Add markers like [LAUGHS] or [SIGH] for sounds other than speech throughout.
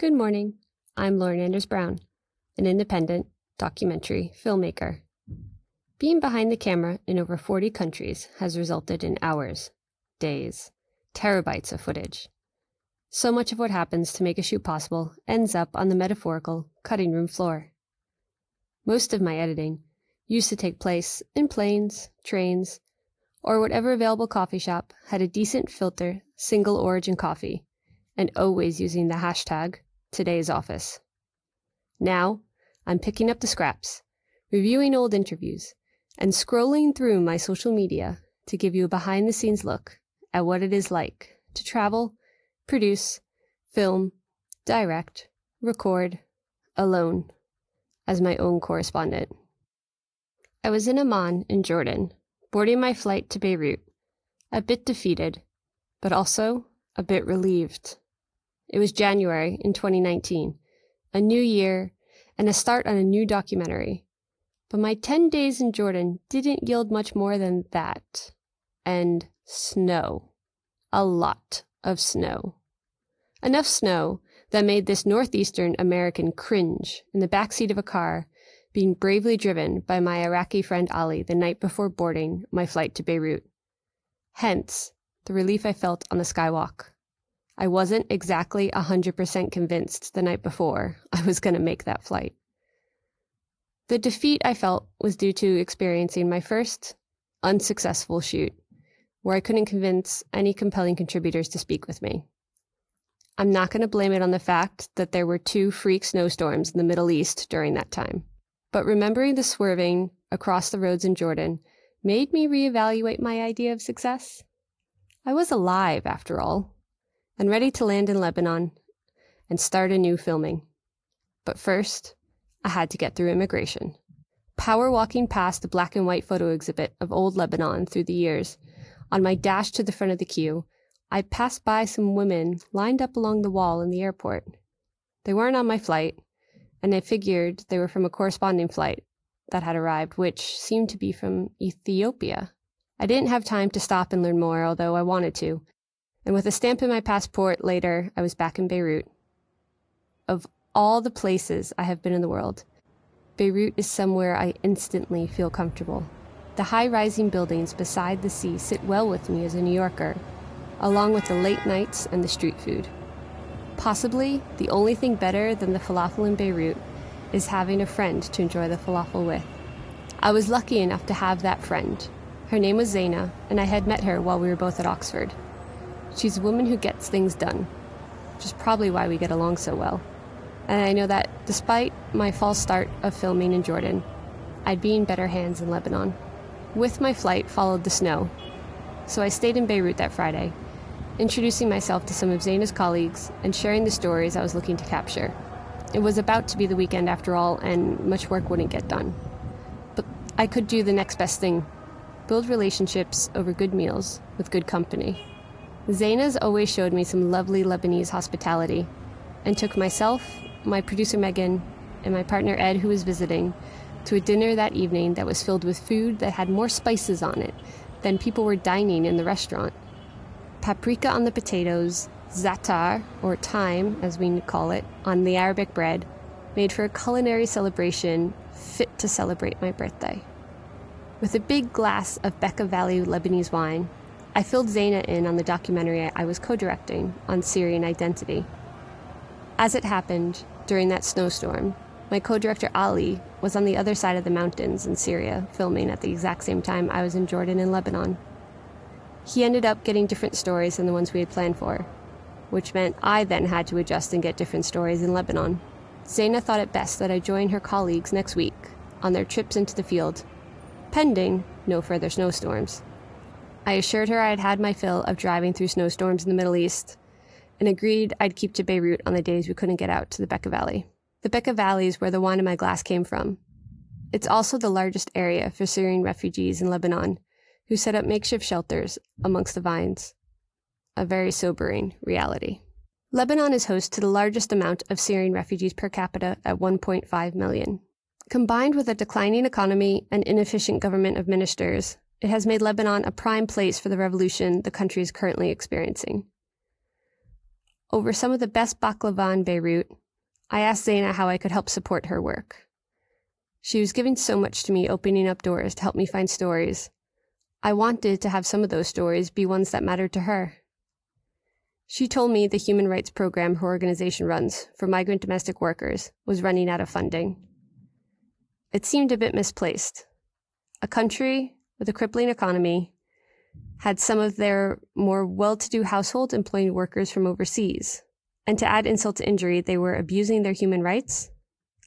Good morning. I'm Lauren Anders Brown, an independent documentary filmmaker. Being behind the camera in over 40 countries has resulted in hours, days, terabytes of footage. So much of what happens to make a shoot possible ends up on the metaphorical cutting room floor. Most of my editing used to take place in planes, trains, or whatever available coffee shop had a decent filter, single origin coffee, and always using the hashtag today's office. Now, I'm picking up the scraps, reviewing old interviews, and scrolling through my social media to give you a behind the scenes look at what it is like to travel, produce, film, direct, record, alone, as my own correspondent. I was in Amman in Jordan, boarding my flight to Beirut, a bit defeated, but also a bit relieved. It was January in 2019, a new year, and a start on a new documentary. But my 10 days in Jordan didn't yield much more than that. And snow. A lot of snow. Enough snow that made this Northeastern American cringe in the backseat of a car being bravely driven by my Iraqi friend Ali the night before boarding my flight to Beirut. Hence, the relief I felt on the skywalk. I wasn't exactly 100% convinced the night before [LAUGHS] I was going to make that flight. The defeat I felt was due to experiencing my first unsuccessful shoot, where I couldn't convince any compelling contributors to speak with me. I'm not going to blame it on the fact that there were two freak snowstorms in the Middle East during that time. But remembering the swerving across the roads in Jordan made me reevaluate my idea of success. I was alive, after all, and ready to land in Lebanon and start a new filming. But first, I had to get through immigration. Power walking past the black and white photo exhibit of old Lebanon through the years, on my dash to the front of the queue, I passed by some women lined up along the wall in the airport. They weren't on my flight, and I figured they were from a corresponding flight that had arrived, which seemed to be from Ethiopia. I didn't have time to stop and learn more, although I wanted to, and with a stamp in my passport later, I was back in Beirut. Of all the places I have been in the world, Beirut is somewhere I instantly feel comfortable. The high rising buildings beside the sea sit well with me as a New Yorker, along with the late nights and the street food. Possibly the only thing better than the falafel in Beirut is having a friend to enjoy the falafel with. I was lucky enough to have that friend. Her name was Zaina, and I had met her while we were both at Oxford. She's a woman who gets things done, which is probably why we get along so well. And I know that despite my false start of filming in Jordan, I'd be in better hands in Lebanon. With my flight followed the snow, so I stayed in Beirut that Friday introducing myself to some of Zaina's colleagues and sharing the stories I was looking to capture. It was about to be the weekend after all, and much work wouldn't get done. But I could do the next best thing build relationships over good meals with good company. Zaina's always showed me some lovely Lebanese hospitality and took myself, my producer Megan, and my partner Ed, who was visiting, to a dinner that evening that was filled with food that had more spices on it than people were dining in the restaurant paprika on the potatoes, za'atar, or thyme as we call it, on the Arabic bread, made for a culinary celebration fit to celebrate my birthday. With a big glass of Bekaa Valley Lebanese wine, I filled Zaina in on the documentary I was co directing on Syrian identity. As it happened, during that snowstorm, my co director Ali was on the other side of the mountains in Syria, filming at the exact same time I was in Jordan and Lebanon. He ended up getting different stories than the ones we had planned for, which meant I then had to adjust and get different stories in Lebanon. Zaina thought it best that I join her colleagues next week on their trips into the field, pending no further snowstorms. I assured her I had had my fill of driving through snowstorms in the Middle East and agreed I'd keep to Beirut on the days we couldn't get out to the Bekaa Valley. The Bekaa Valley is where the wine in my glass came from. It's also the largest area for Syrian refugees in Lebanon who set up makeshift shelters amongst the vines. A very sobering reality. Lebanon is host to the largest amount of Syrian refugees per capita at 1.5 million. Combined with a declining economy and inefficient government of ministers, it has made Lebanon a prime place for the revolution the country is currently experiencing. Over some of the best baklava in Beirut, I asked Zaina how I could help support her work. She was giving so much to me, opening up doors to help me find stories. I wanted to have some of those stories be ones that mattered to her. She told me the human rights program her organization runs for migrant domestic workers was running out of funding. It seemed a bit misplaced. A country with a crippling economy had some of their more well to do households employing workers from overseas. And to add insult to injury, they were abusing their human rights.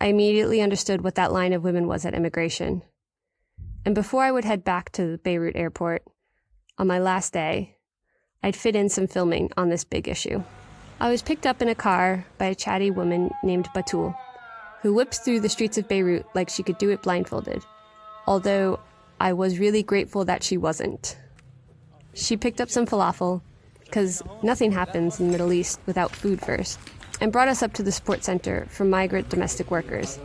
I immediately understood what that line of women was at immigration. And before I would head back to the Beirut airport, on my last day, I'd fit in some filming on this big issue. I was picked up in a car by a chatty woman named Batul, who whips through the streets of Beirut like she could do it blindfolded, although I was really grateful that she wasn't. She picked up some falafel, because nothing happens in the Middle East without food first, and brought us up to the support center for migrant domestic workers.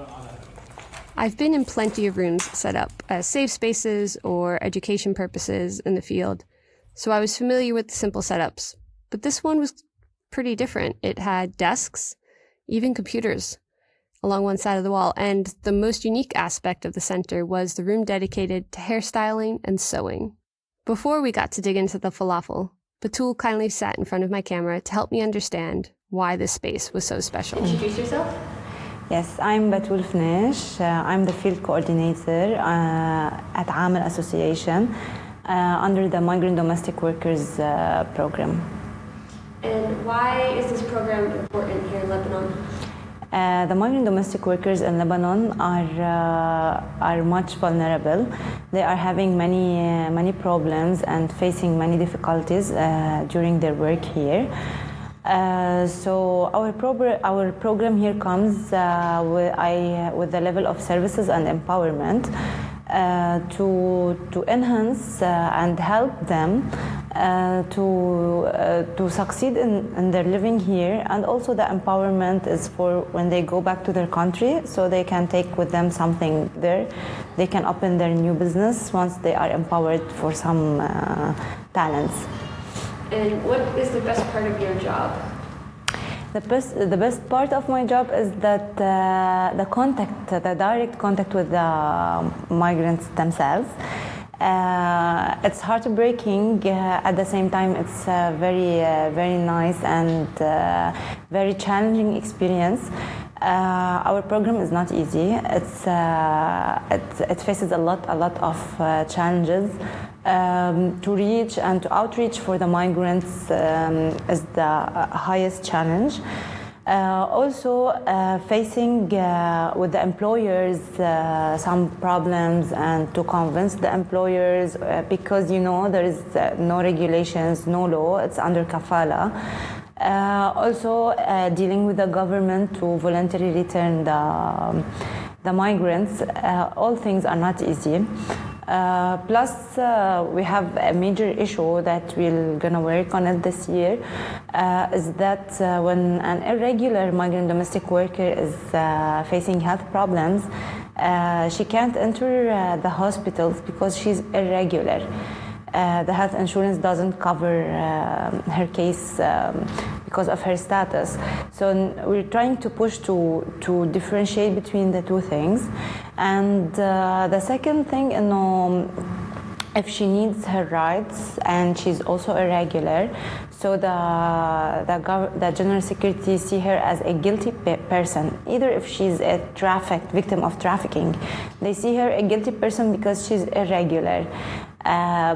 I've been in plenty of rooms set up as safe spaces or education purposes in the field, so I was familiar with the simple setups. But this one was pretty different. It had desks, even computers along one side of the wall, and the most unique aspect of the center was the room dedicated to hairstyling and sewing. Before we got to dig into the falafel, Batul kindly sat in front of my camera to help me understand why this space was so special. Introduce yourself. Yes, I'm Batul Fnesh. Uh, I'm the field coordinator uh, at Amel Association uh, under the Migrant Domestic Workers uh, program. And why is this program important here in Lebanon? Uh, the migrant domestic workers in Lebanon are uh, are much vulnerable. They are having many uh, many problems and facing many difficulties uh, during their work here. Uh, so our, pro- our program here comes with, I, with the level of services and empowerment to, to enhance and help them uh, to, uh, to succeed in, in their living here. And also the empowerment is for when they go back to their country, so they can take with them something there. They can open their new business once they are empowered for some talents. And what is the best part of your job? The best, the best part of my job is that uh, the contact, the direct contact with the migrants themselves. Uh, it's heartbreaking. Uh, at the same time, it's a very, uh, very nice and uh, very challenging experience. Uh, our program is not easy. It's, it, it, faces a lot, a lot of challenges um, to reach and to outreach for the migrants um, is the uh, highest challenge. Uh, also uh, facing uh, with the employers uh, some problems and to convince the employers uh, because you know there is no regulations no law it's under kafala. Also dealing with the government to voluntarily return the, the migrants all things are not easy uh, plus, uh, we have a major issue that we're gonna work on it this year. Uh, is that uh, when an irregular migrant domestic worker is uh, facing health problems, she can't enter the hospitals because she's irregular. the health insurance doesn't cover her case um, because of her status. So we're trying to push to, to differentiate between the two things. And uh, the second thing, you know, if she needs her rights and she's also irregular, so the, the, gov- the general security see her as a guilty pe- person. Either if she's a trafficked victim of trafficking, they see her a guilty person because she's irregular. Uh,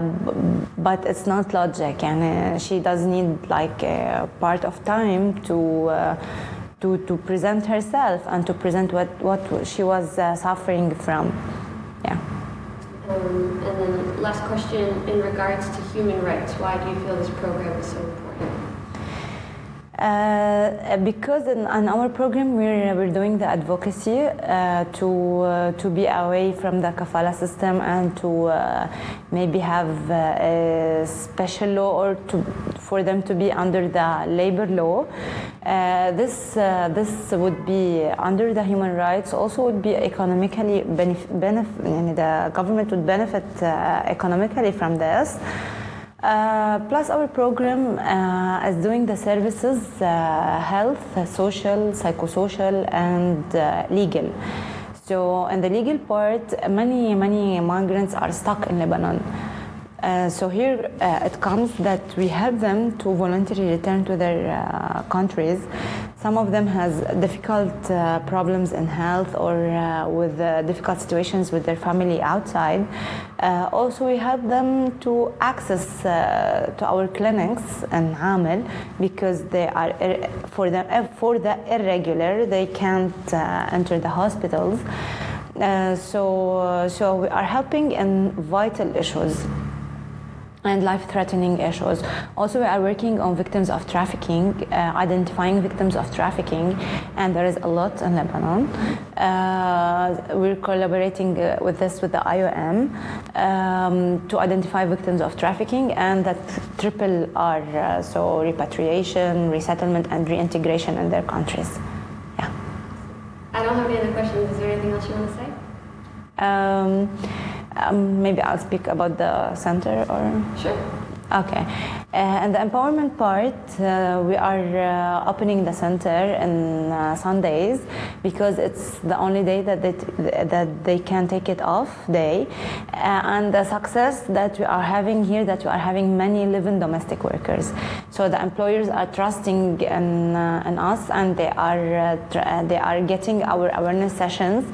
but it's not logic, and uh, she does need like a part of time to. Uh, to, to present herself and to present what, what she was uh, suffering from. Yeah. Um, and then last question in regards to human rights, why do you feel this program is so important? Uh, because in, in, our program we're, we're doing the advocacy uh, to uh, to be away from the kafala system and to maybe have a special law or to, for them to be under the labor law. This this would be under the human rights. Also, would be economically benefit. Benef- the government would benefit economically from this. Uh, plus, our program uh, is doing the services uh, health, social, psychosocial, and uh, legal. So, in the legal part, many, many migrants are stuck in Lebanon. Uh, so here it comes that we help them to voluntarily return to their countries. Some of them has difficult uh, problems in health or uh, with uh, difficult situations with their family outside. also, we help them to access to our clinics in Amel because they are for them for the irregular they can't enter the hospitals. so, so we are helping in vital issues and life-threatening issues. Also, we are working on victims of trafficking, uh, identifying victims of trafficking, and there is a lot in Lebanon. Uh, we're collaborating uh, with this with the IOM um, to identify victims of trafficking and that triple R, uh, so repatriation, resettlement, and reintegration in their countries. Yeah. I don't have any other questions. Is there anything else you want to say? Um, um, maybe I'll speak about the center or. Sure. Okay. Uh, and the empowerment part, uh, we are uh, opening the center on Sundays because it's the only day that they, that they can take it off day. And the success that we are having here, that we are having many living domestic workers. So the employers are trusting in, in us and they are, they are getting our awareness sessions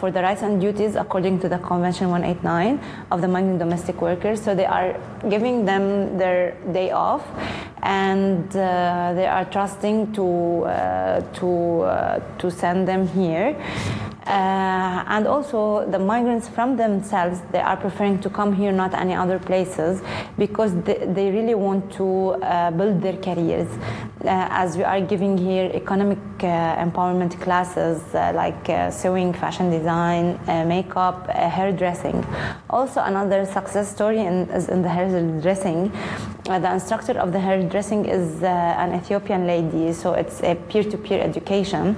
for the rights and duties according to the Convention 189 of the migrant domestic workers. So they are giving them their day off and uh, they are trusting to uh, to uh, to send them here Uh, and also the migrants from themselves they are preferring to come here not any other places because they, they really want to uh, build their careers. Uh, as we are giving here economic uh, empowerment classes uh, like sewing fashion design makeup hairdressing. Also another success story in, is in the hairdressing the instructor of the hairdressing is an Ethiopian lady so it's a peer-to-peer education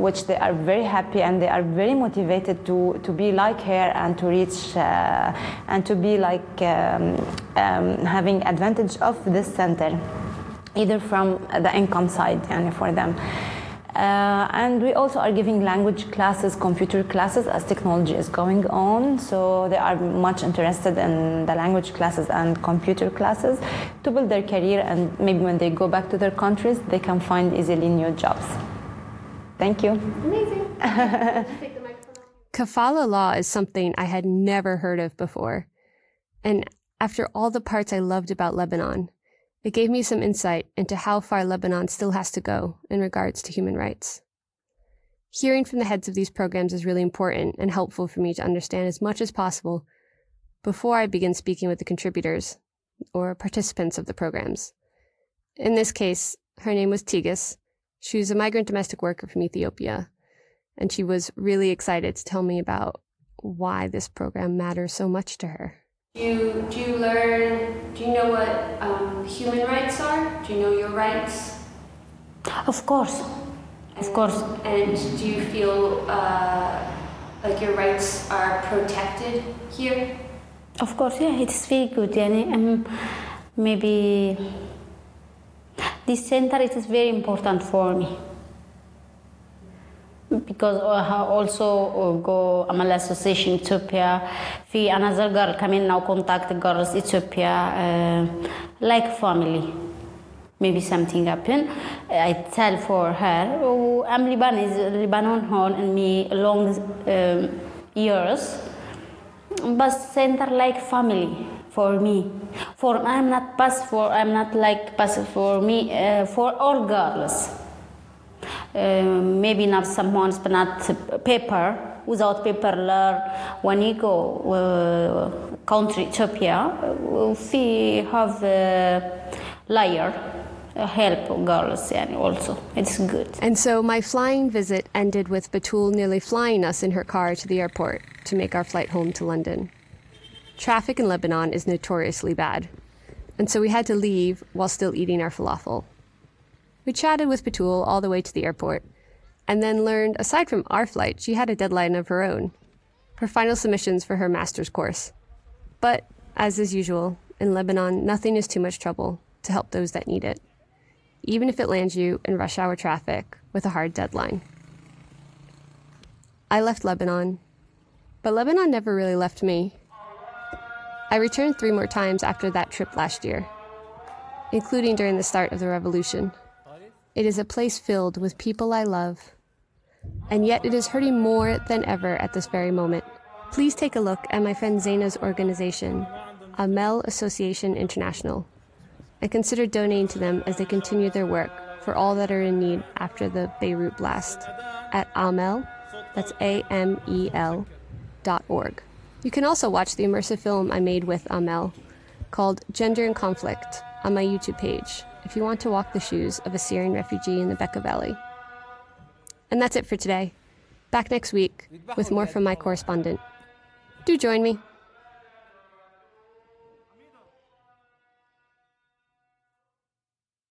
which they are very happy and they are very motivated to, to be like her and to reach uh, and to be like um, um, having advantage of this center either from the income side and for them uh, and we also are giving language classes, computer classes as technology is going on. So they are much interested in the language classes and computer classes to build their career. And maybe when they go back to their countries, they can find easily new jobs. Thank you. Amazing. [LAUGHS] Kafala law is something I had never heard of before. And after all the parts I loved about Lebanon, it gave me some insight into how far Lebanon still has to go in regards to human rights. Hearing from the heads of these programs is really important and helpful for me to understand as much as possible before I begin speaking with the contributors or participants of the programs. In this case, her name was Tigis, she was a migrant domestic worker from Ethiopia, and she was really excited to tell me about why this program matters so much to her. Do you, do you learn, do you know what um, human rights are? Do you know your rights? Of course, of course. And do you feel uh, like your rights are protected here? Of course, yeah, it's very good. Yani, um, maybe this center is very important for me because I also go Amal Association Ethiopia في another girl coming now contact girls Ethiopia uh, like family maybe something happen I tell for her oh, I'm Lebanese Lebanon and me long um, years but center like family for me. For I'm not pass for I'm not like pass for me uh, for all girls. Uh, maybe not someone's but not paper without paper learn. When you go uh, country Ethiopia we have a layer help girls and also. It's good. And so my flying visit ended with batul nearly flying us in her car to the airport to make our flight home to london. Traffic in Lebanon is notoriously bad, and so we had to leave while still eating our falafel. We chatted with Batul all the way to the airport, and then learned aside from our flight, she had a deadline of her own her final submissions for her master's course. But As is usual, in Lebanon, nothing is too much trouble to help those that need it, even if it lands you in rush hour traffic with a hard deadline. I left Lebanon, but Lebanon never really left me. I returned three more times after that trip last year, including during the start of the revolution. It is a place filled with people I love, and yet it is hurting more than ever at this very moment. Please take a look at my friend Zaina's organization, Amel Association International, and consider donating to them as they continue their work for all that are in need after the Beirut blast at Amel, that's A-M-E-L, dot org. You can also watch the immersive film I made with Amel called Gender and Conflict on my YouTube page if you want to walk the shoes of a Syrian refugee in the Bekaa Valley. And that's it for today. Back next week with more from my correspondent. Do join me.